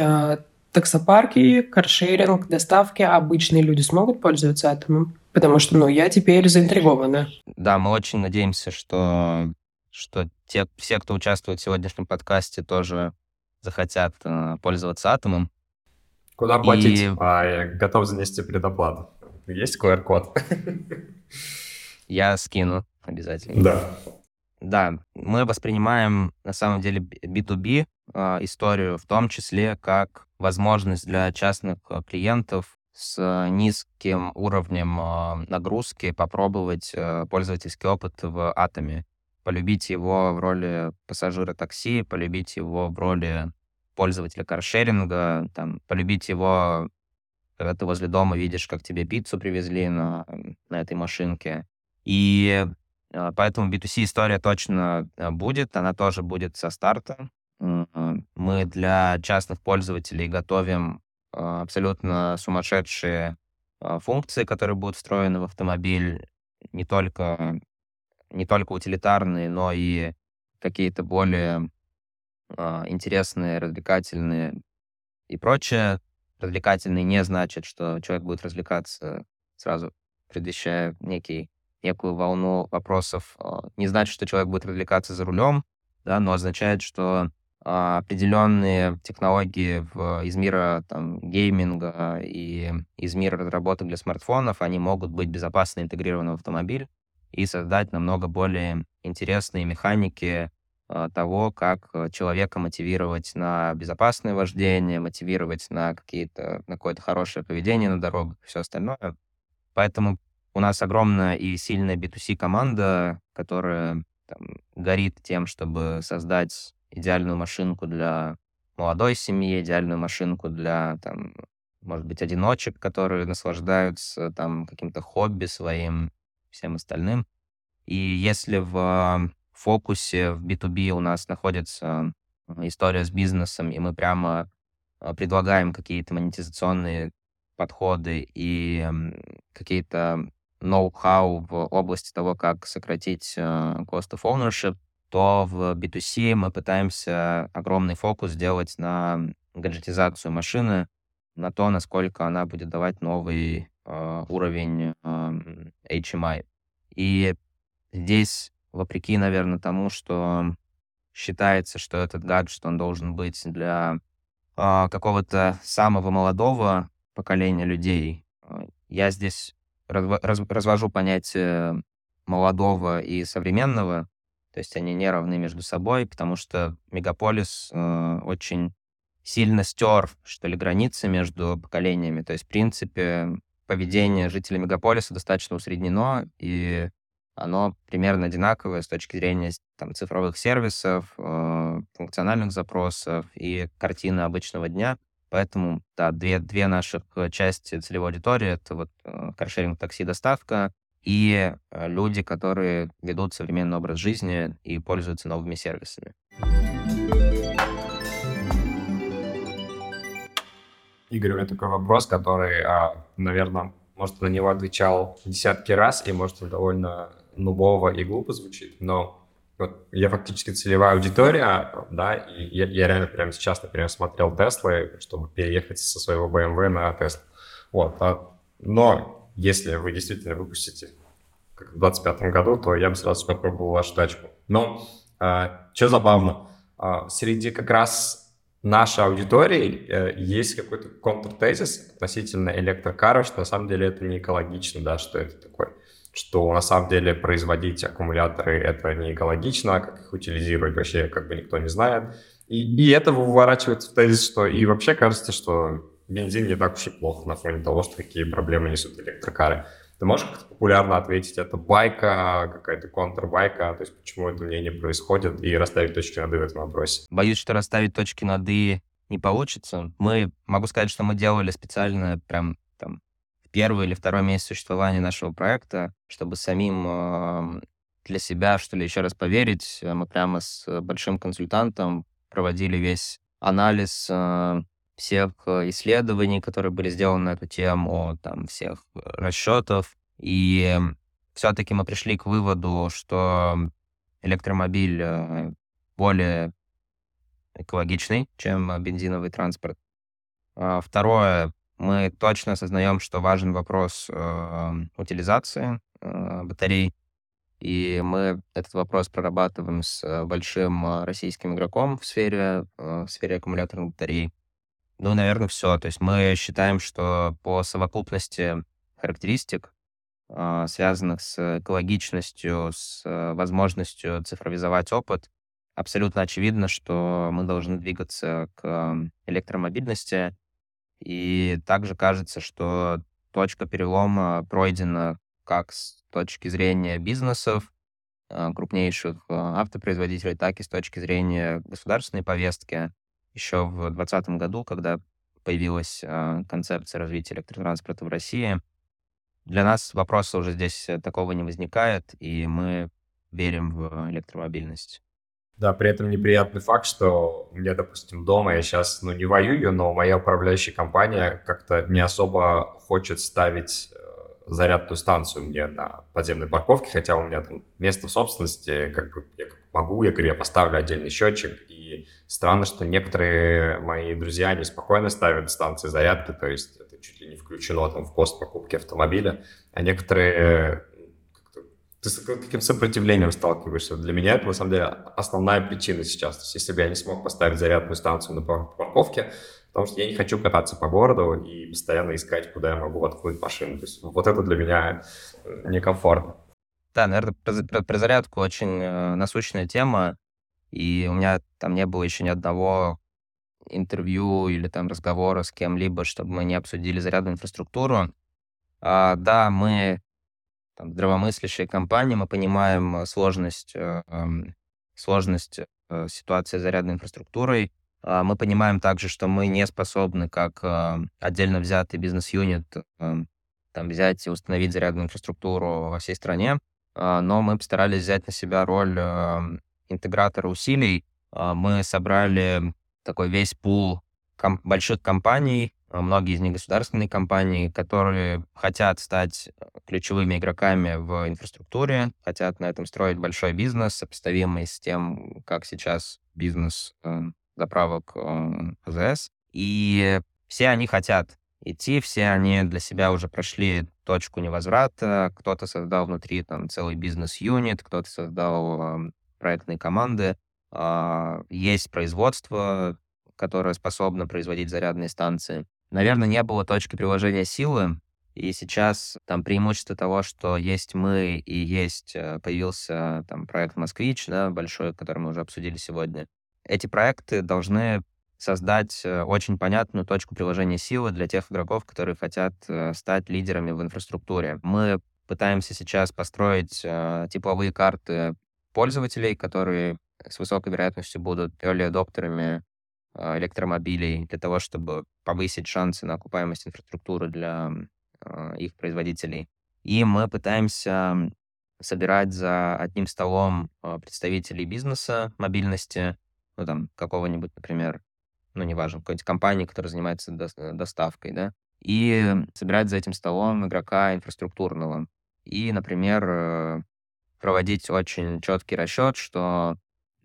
Таксопарки, каршеринг, доставки, обычные люди смогут пользоваться этим? Потому что, ну, я теперь заинтригована. Да, мы очень надеемся, что, что те, все, кто участвует в сегодняшнем подкасте, тоже захотят пользоваться атомом. Куда платить? И... А, я готов занести предоплату. Есть QR-код? Я скину обязательно. Да. Да, мы воспринимаем на самом деле B2B э, историю, в том числе как возможность для частных а, клиентов с низким уровнем э, нагрузки попробовать э, пользовательский опыт в Атоме, полюбить его в роли пассажира такси, полюбить его в роли пользователя каршеринга, там, полюбить его когда ты возле дома видишь, как тебе пиццу привезли на, на этой машинке. И а, поэтому B2C история точно а, будет, она тоже будет со старта. Мы для частных пользователей готовим а, абсолютно сумасшедшие функции, которые будут встроены в автомобиль, не только, не только утилитарные, но и какие-то более интересные, развлекательные и прочее развлекательный не значит, что человек будет развлекаться сразу, предвещая некий, некую волну вопросов. А, не значит, что человек будет развлекаться за рулем, да, но означает, что а, определенные технологии в, из мира там, гейминга и из мира разработок для смартфонов, они могут быть безопасно интегрированы в автомобиль и создать намного более интересные механики а, того, как э, человека мотивировать на безопасное вождение, мотивировать на какие-то на какое-то хорошее поведение на дорогах и все остальное. Поэтому у нас огромная и сильная B2C команда, которая там, горит тем, чтобы создать идеальную машинку для молодой семьи, идеальную машинку для, там, может быть, одиночек, которые наслаждаются там каким-то хобби своим, всем остальным. И если в фокусе в B2B у нас находится история с бизнесом, и мы прямо а, предлагаем какие-то монетизационные подходы и какие-то ноу-хау в области того, как сократить а, cost of ownership, то в B2C мы пытаемся огромный фокус сделать на гаджетизацию машины, на то, насколько она будет давать новый э, уровень э, HMI. И здесь вопреки, наверное, тому, что считается, что этот гаджет, он должен быть для э, какого-то самого молодого поколения людей. А, я здесь раз развожу понятие молодого и современного, то есть они не равны между собой, потому что мегаполис э, очень сильно стер, что ли, границы между поколениями. То есть, в принципе, поведение жителей мегаполиса достаточно усреднено, и оно примерно одинаковое с точки зрения там, цифровых сервисов, э, функциональных запросов и картины обычного дня. Поэтому, да, две, две наших э, части целевой аудитории — это вот э, каршеринг, такси, доставка и э, люди, которые ведут современный образ жизни и пользуются новыми сервисами. Игорь, у меня такой вопрос, который, а, наверное, может, на него отвечал десятки раз, и, может, он довольно нубово и глупо звучит, но вот я фактически целевая аудитория, да, и я, я реально прямо сейчас, например, смотрел Теслы, чтобы переехать со своего BMW на Теслу. Вот, а, но если вы действительно выпустите как в 25 году, то я бы сразу попробовал вашу тачку. Но а, что забавно, а, среди как раз нашей аудитории э, есть какой-то контртезис относительно электрокара, что на самом деле это не экологично, да, что это такое что на самом деле производить аккумуляторы это не экологично, а как их утилизировать вообще как бы никто не знает. И, и это выворачивается в тезис, что и вообще кажется, что бензин не так уж и плохо на фоне того, что какие проблемы несут электрокары. Ты можешь как-то популярно ответить, это байка, какая-то контрбайка, то есть почему это мнение происходит, и расставить точки над «и» в этом вопросе? Боюсь, что расставить точки над «и» не получится. Мы, могу сказать, что мы делали специально прям там первый или второй месяц существования нашего проекта, чтобы самим для себя, что ли, еще раз поверить, э, мы прямо с большим консультантом проводили весь анализ э, всех исследований, которые были сделаны на эту тему, там, всех расчетов. И все-таки мы пришли к выводу, что электромобиль э, более экологичный, чем бензиновый транспорт. А второе, мы точно осознаем, что важен вопрос э, утилизации э, батарей, и мы этот вопрос прорабатываем с э, большим э, российским игроком в сфере, э, в сфере аккумуляторных батарей. Ну, наверное, все. То есть мы считаем, что по совокупности характеристик, связанных с экологичностью, с возможностью цифровизовать опыт, абсолютно очевидно, что мы должны двигаться к электромобильности, и также кажется, что точка перелома пройдена как с точки зрения бизнесов, а, крупнейших а, автопроизводителей, так и с точки зрения государственной повестки. Еще в 2020 году, когда появилась а, концепция развития электротранспорта в России, для нас вопроса уже здесь э, такого не возникает, и мы верим в электромобильность. Да, при этом неприятный факт, что у меня, допустим, дома я сейчас, ну, не воюю, но моя управляющая компания как-то не особо хочет ставить э, зарядную станцию мне на подземной парковке, хотя у меня там место в собственности, как бы я могу, я говорю, я поставлю отдельный счетчик, и странно, что некоторые мои друзья, они спокойно ставят станции зарядки, то есть это чуть ли не включено там в пост покупки автомобиля, а некоторые ты с каким сопротивлением сталкиваешься? Для меня это, на самом деле, основная причина сейчас. То есть, если бы я не смог поставить зарядную станцию на парковке, потому что я не хочу кататься по городу и постоянно искать, куда я могу воткнуть машину. То есть, вот это для меня э, некомфортно. Да, наверное, про, про, про зарядку очень э, насущная тема, и у меня там не было еще ни одного интервью или там разговора с кем-либо, чтобы мы не обсудили зарядную инфраструктуру. А, да, мы там, здравомыслящая компания, мы понимаем э, сложность, э, сложность э, ситуации с зарядной инфраструктурой. А, мы понимаем также, что мы не способны, как отдельно взятый бизнес-юнит, там, взять и установить зарядную инфраструктуру во всей стране, а, но мы постарались взять на себя роль интегратора усилий. А, мы собрали такой весь пул ком- больших компаний, многие из них государственные компании, которые хотят стать э, ключевыми игроками в инфраструктуре, хотят на этом строить большой бизнес, сопоставимый с тем, как сейчас бизнес э, заправок э. И все они хотят идти, все они для себя уже прошли точку невозврата, кто-то создал внутри там целый бизнес-юнит, кто-то создал э, проектные команды, э, есть производство, которое способно производить зарядные станции. Наверное, не было точки приложения силы, и сейчас там преимущество того, что есть мы и есть э, появился там проект «Москвич», да, большой, который мы уже обсудили сегодня. Эти проекты должны создать э, очень понятную точку приложения силы для тех игроков, которые хотят э, стать лидерами в инфраструктуре. Мы пытаемся сейчас построить тепловые карты пользователей, которые с высокой вероятностью будут early адоптерами электромобилей для того, чтобы повысить шансы на окупаемость инфраструктуры для а, их производителей. И мы пытаемся собирать за одним столом а, представителей бизнеса, мобильности, ну там какого-нибудь, например, ну, неважно, какой-нибудь компании, которая занимается доставкой, да, и собирать за этим столом игрока инфраструктурного. И, например, проводить очень четкий расчет, что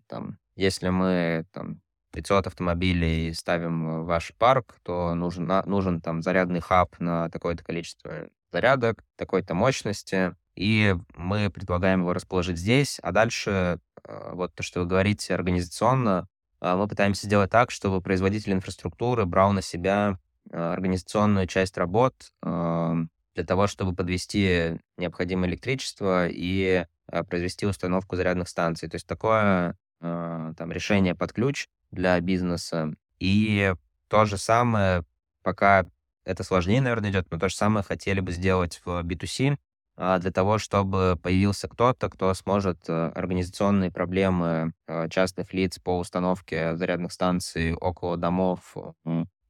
там, если мы там, 500 автомобилей ставим в ваш парк, то нужен, нужен там зарядный хаб на такое-то количество зарядок, такой-то мощности, и мы предлагаем его расположить здесь, а дальше э, вот то, что вы говорите организационно, э, мы пытаемся сделать так, чтобы производитель инфраструктуры брал на себя э, организационную часть работ для того, чтобы подвести необходимое электричество и произвести установку зарядных станций. То есть такое там, решение под ключ для бизнеса. И то же самое, пока это сложнее, наверное, идет, но то же самое хотели бы сделать в B2C, а, для того, чтобы появился кто-то, кто сможет э, организационные проблемы э, частных лиц по установке зарядных станций около домов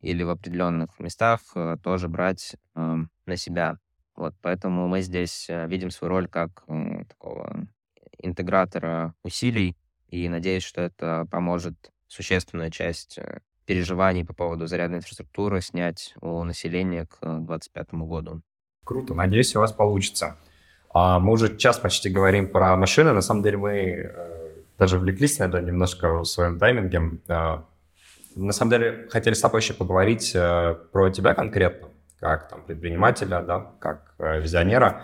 или в определенных местах э, тоже брать на себя. Вот, поэтому мы здесь видим свою роль как такого интегратора усилий, и надеюсь, что это поможет существенную часть переживаний по поводу зарядной инфраструктуры снять у населения к 2025 году. Круто, надеюсь, у вас получится. А мы уже час почти говорим про машины. На самом деле мы э, даже влеклись на это немножко в своем тайминге. Э, на самом деле хотели с тобой еще поговорить э, про тебя конкретно, как там предпринимателя, да, как визионера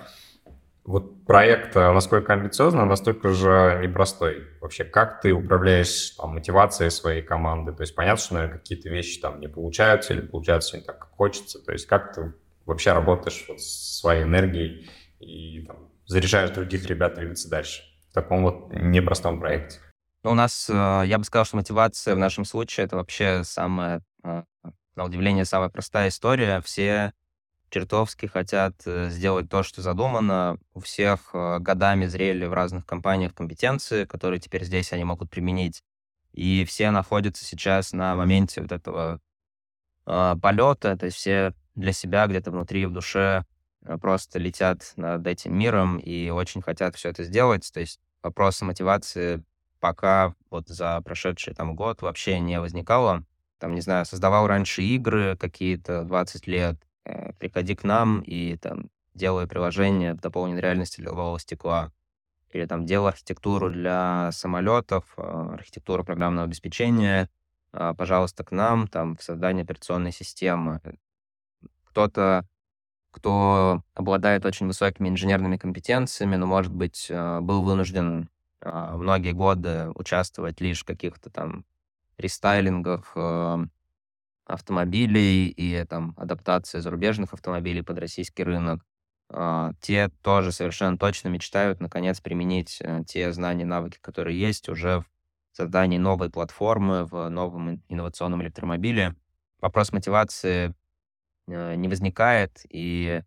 вот проект, э, насколько амбициозный, настолько же непростой. Вообще, как ты управляешь там, мотивацией своей команды? То есть понятно, что, наверное, какие-то вещи там не получаются или получаются не так, как хочется. То есть как ты вообще работаешь вот с своей энергией и там, заряжаешь других ребят двигаться дальше в таком вот непростом проекте? Ну, у нас, э, я бы сказал, что мотивация в нашем случае это вообще самая, э, на удивление, самая простая история. Все чертовски хотят э, сделать то, что задумано. У всех э, годами зрели в разных компаниях компетенции, которые теперь здесь они могут применить. И все находятся сейчас на моменте вот этого э, полета, то есть все для себя где-то внутри, в душе э, просто летят над этим миром и очень хотят все это сделать. То есть вопроса мотивации пока вот за прошедший там год вообще не возникало. Там, не знаю, создавал раньше игры какие-то 20 лет, приходи к нам и там делаю приложение дополненной реальности для лобового стекла. Или там делаю архитектуру для самолетов, а, архитектуру программного обеспечения, а, пожалуйста, к нам, там, в создании операционной системы. Кто-то, кто обладает очень высокими инженерными компетенциями, но, может быть, а, был вынужден многие годы участвовать лишь в каких-то там рестайлингах, автомобилей и там адаптация зарубежных автомобилей под российский рынок. А, те тоже совершенно точно мечтают наконец применить э, те знания, навыки, которые есть уже в создании новой платформы в новом инновационном электромобиле. Вопрос мотивации э, не возникает, и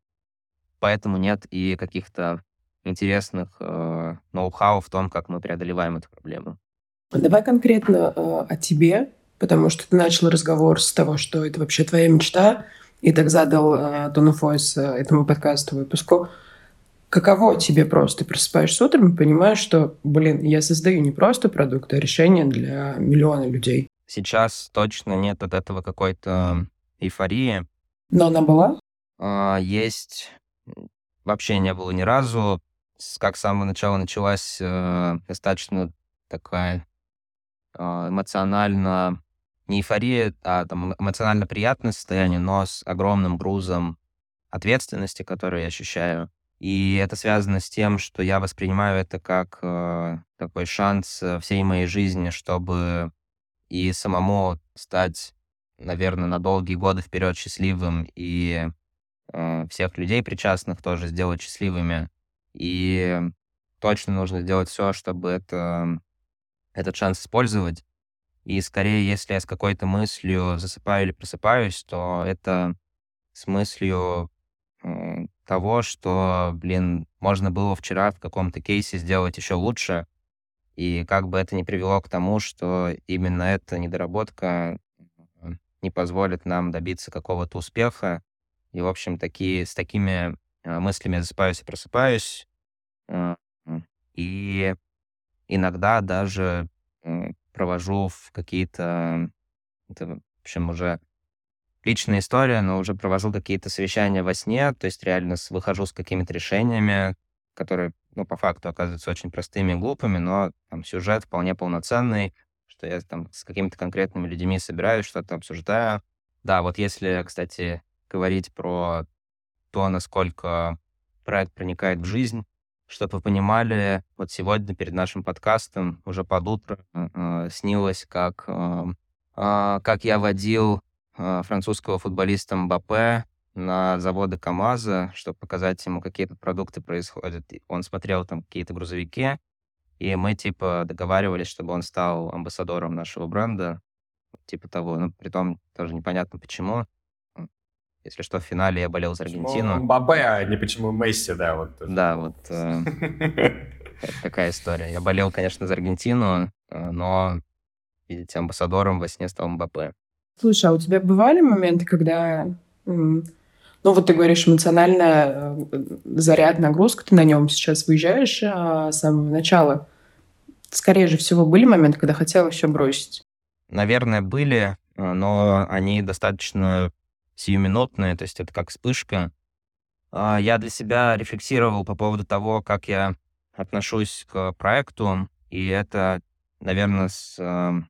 поэтому нет и каких-то интересных э, ноу-хау в том, как мы преодолеваем эту проблему. Давай конкретно о тебе потому что ты начал разговор с того, что это вообще твоя мечта, и так задал э, Tone of этому подкасту выпуску. Каково тебе просто? Ты просыпаешься утром и понимаешь, что, блин, я создаю не просто продукт, а решение для миллиона людей. Сейчас точно нет от этого какой-то эйфории. Но она была? А, есть. Вообще не было ни разу. Как с самого начала началась э, достаточно такая э, эмоционально не эйфория, а там эмоционально приятное состояние, но с огромным грузом ответственности, которую я ощущаю. И это связано с тем, что я воспринимаю это как э, такой шанс э, всей моей жизни, чтобы и самому стать, наверное, на долгие годы вперед счастливым, и э, всех людей причастных тоже сделать счастливыми. И точно нужно сделать все, чтобы это, этот шанс использовать. И скорее, если я с какой-то мыслью засыпаю или просыпаюсь, то это с мыслью того, что, блин, можно было вчера в каком-то кейсе сделать еще лучше, и как бы это ни привело к тому, что именно эта недоработка не позволит нам добиться какого-то успеха. И, в общем, такие, с такими э, мыслями я засыпаюсь и просыпаюсь. Э, и иногда даже провожу в какие-то В общем, уже личная история, но уже провожу какие-то совещания во сне, то есть реально выхожу с какими-то решениями, которые, ну, по факту оказываются очень простыми и глупыми, но там сюжет вполне полноценный, что я там с какими-то конкретными людьми собираюсь, что-то обсуждаю. Да, вот если, кстати, говорить про то, насколько проект проникает в жизнь, чтобы вы понимали, вот сегодня перед нашим подкастом уже под утро э, снилось, как, э, э, как я водил э, французского футболиста Мбаппе на заводы КАМАЗа, чтобы показать ему, какие то продукты происходят. Он смотрел там какие-то грузовики, и мы, типа, договаривались, чтобы он стал амбассадором нашего бренда, типа того. Ну, при том тоже непонятно почему. Если что, в финале я болел за Аргентину. Мбаппе, а не почему Месси, да, вот. Да, вот э, такая история. Я болел, конечно, за Аргентину, э, но, видите, амбассадором во сне стал Мбаппе. Слушай, а у тебя бывали моменты, когда ну, вот ты говоришь, эмоционально э, заряд, нагрузка, ты на нем сейчас выезжаешь а, с самого начала. Скорее же всего, были моменты, когда хотела все бросить? Наверное, были, но они достаточно сиюминутные, то есть это как вспышка. А, я для себя рефлексировал по поводу того, как я отношусь к проекту, и это, наверное, с э,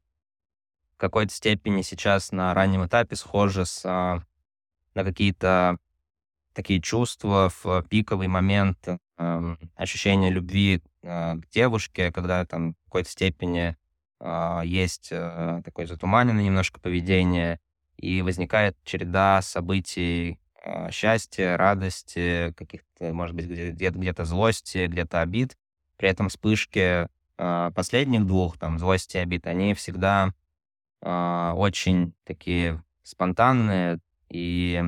какой-то степени сейчас на раннем этапе схоже с на какие-то такие чувства в пиковый момент э, ощущения любви э, к девушке, когда там в какой-то степени э, есть э, такое затуманенное немножко поведение, и возникает череда событий э, счастья, радости, каких-то, может быть, где-то, где-то злости, где-то обид. При этом вспышки э, последних двух, там, злости и обид, они всегда э, очень такие спонтанные, и,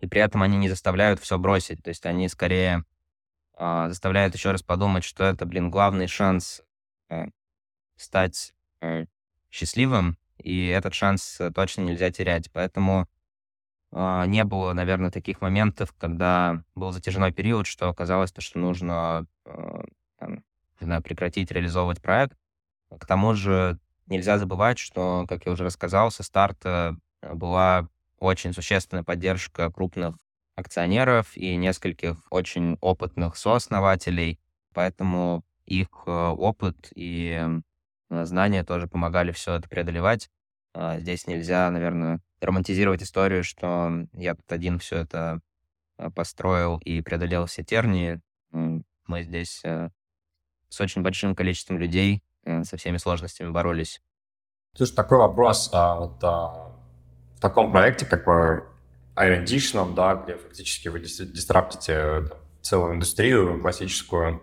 и при этом они не заставляют все бросить. То есть они скорее заставляют еще раз подумать, что это, блин, главный шанс э, стать э, счастливым, и этот шанс э, точно нельзя терять. Поэтому э, не было, наверное, таких моментов, когда был затяжной период, что оказалось, то, что нужно э, там, не знаю, прекратить реализовывать проект. К тому же нельзя забывать, что, как я уже рассказал, со старта была очень существенная поддержка крупных акционеров и нескольких очень опытных сооснователей, поэтому их э, опыт и э, знания тоже помогали все это преодолевать. А, здесь нельзя, наверное, романтизировать историю, что я тут один все это э, построил и преодолел все тернии. Мы здесь с очень большим количеством людей со всеми сложностями боролись. Слушай, такой вопрос. А, вот, а, в таком проекте, как бы R&D, да, где фактически вы дистраптите целую индустрию классическую,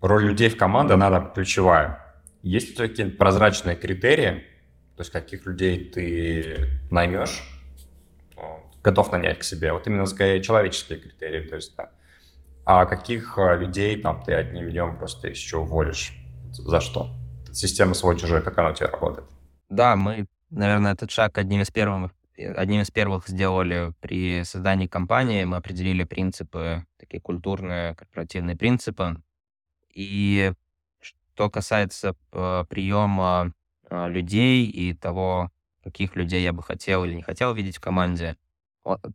роль людей в команде, она ключевая. Есть у тебя какие-то прозрачные критерии, то есть каких людей ты наймешь, готов нанять к себе, вот именно скорее человеческие критерии, то есть, да. А каких э, людей там ты одним днем просто еще уволишь? За что? Система свой-чужой, как она у тебя работает? Да, мы Наверное, этот шаг одним из первых одним из первых сделали при создании компании. Мы определили принципы, такие культурные, корпоративные принципы. И что касается э, приема э, людей и того, каких людей я бы хотел или не хотел видеть в команде,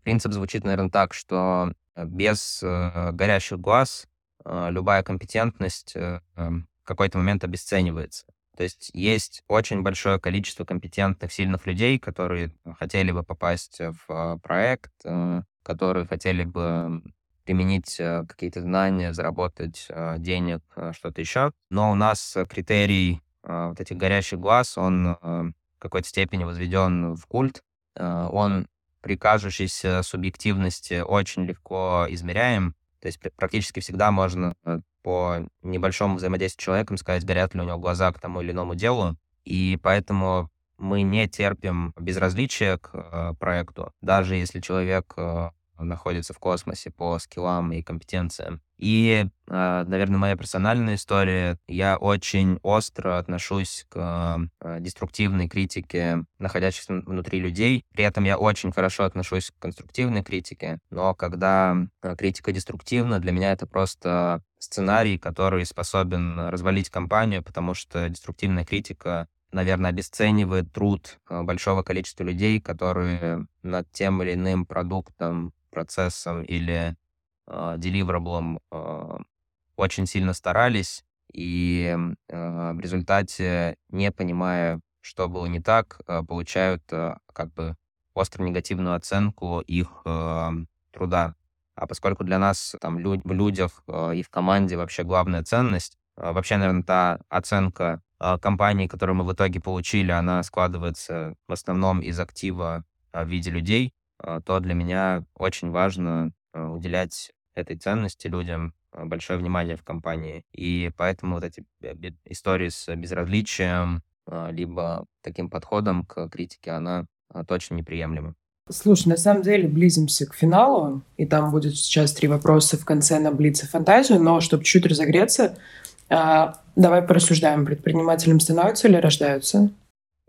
принцип звучит, наверное, так, что без э, горящих глаз любая компетентность эм, в какой-то момент обесценивается. То есть есть очень большое количество компетентных, сильных людей, которые хотели бы попасть в проект, э, которые хотели бы применить э, какие-то знания, заработать э, денег, что-то еще. Но у нас критерий вот этих горящих глаз, он в какой-то степени возведен в культ. Он при кажущейся субъективности очень легко измеряем. То есть практически всегда можно по небольшому взаимодействию с человеком сказать, горят ли у него глаза к тому или иному делу. И поэтому мы не терпим безразличия к э, проекту, даже если человек находится в космосе по скиллам и компетенциям. И, э, наверное, моя персональная история. Я очень остро отношусь к э, деструктивной критике, находящейся внутри людей. При этом я очень хорошо отношусь к конструктивной критике. Но когда э, критика деструктивна, для меня это просто сценарий, который способен развалить компанию, потому что деструктивная критика наверное, обесценивает труд большого количества людей, которые над тем или иным продуктом, процессом или э, деливраблом э, очень сильно старались, и э, в результате, не понимая, что было не так, э, получают э, как бы остро негативную оценку их э, труда. А поскольку для нас там лю- в людях э, и в команде вообще главная ценность, э, вообще, наверное, та оценка э, компании, которую мы в итоге получили, она складывается в основном из актива э, в виде людей, то для меня очень важно э, уделять этой ценности людям э, большое внимание в компании. И поэтому вот эти истории с безразличием, э, либо таким подходом к критике, она э, точно неприемлема. Слушай, на самом деле близимся к финалу, и там будет сейчас три вопроса в конце на Блиц и фантазию, но чтобы чуть разогреться, а, давай порассуждаем, предпринимателям становятся или рождаются?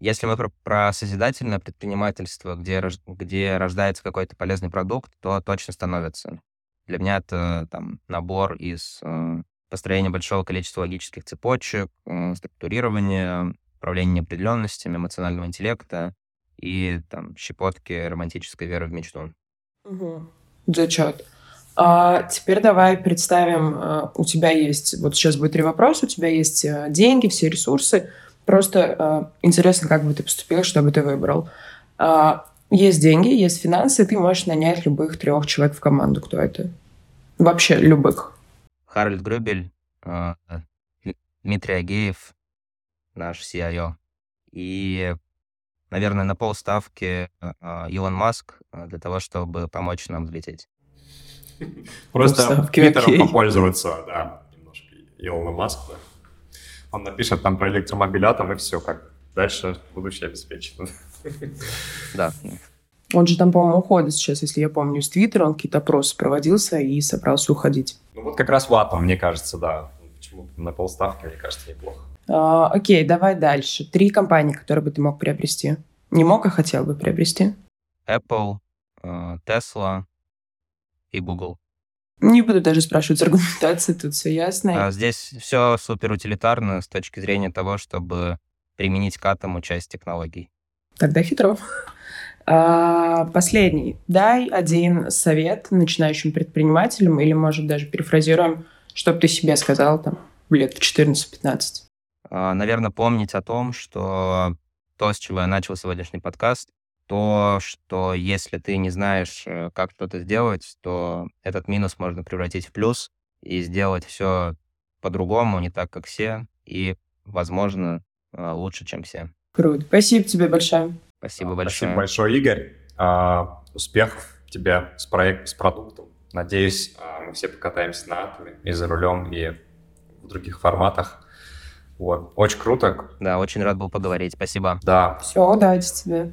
Если мы про, про созидательное предпринимательство, где, где рождается какой-то полезный продукт, то точно становится. Для меня это там набор из э, построения большого количества логических цепочек, э, структурирования, управления неопределенностями, эмоционального интеллекта, и там щепотки романтической веры в мечту. Угу. Зачет. А теперь давай представим, э, у тебя есть, вот сейчас будет три вопроса, у тебя есть э, деньги, все ресурсы, просто э, интересно, как бы ты поступил, что бы ты выбрал. А, есть деньги, есть финансы, ты можешь нанять любых трех человек в команду. Кто это? Вообще любых. Харальд Грюбель, Дмитрий Агеев, наш CIO. И наверное, на полставки а, Илон Маск а, для того, чтобы помочь нам взлететь. Просто Твиттером попользоваться, да, немножко Илона Маск, да. Он напишет там про электромобиль атом, и все, как дальше будущее обеспечено. Да. Он же там, по-моему, уходит сейчас, если я помню, с Твиттера, он какие-то опросы проводился и собрался уходить. Ну вот как раз в атом, мне кажется, да. Почему на полставки, мне кажется, неплохо. А, окей, давай дальше. Три компании, которые бы ты мог приобрести. Не мог, а хотел бы приобрести. Apple, э, Tesla и Google. Не буду даже спрашивать аргументации, тут все ясно. А здесь все супер утилитарно с точки зрения того, чтобы применить к атому часть технологий. Тогда хитро. А, последний. Дай один совет начинающим предпринимателям или, может, даже перефразируем, чтобы ты себе сказал там лет в 14-15. А, наверное, помнить о том, что то, с чего я начал сегодняшний подкаст, то, что если ты не знаешь, э, как что-то сделать, то этот минус можно превратить в плюс и сделать все по-другому, не так, как все, и, возможно, э, лучше, чем все. Круто. Спасибо тебе большое. Спасибо большое. Спасибо большое, Игорь. А, успехов тебе с проектом, с продуктом. Надеюсь, а, мы все покатаемся на атоме и за рулем, и в других форматах. Вот. Очень круто. Да, очень рад был поговорить. Спасибо. Да. Все, удачи тебе.